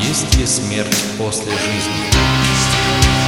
Есть ли смерть после жизни?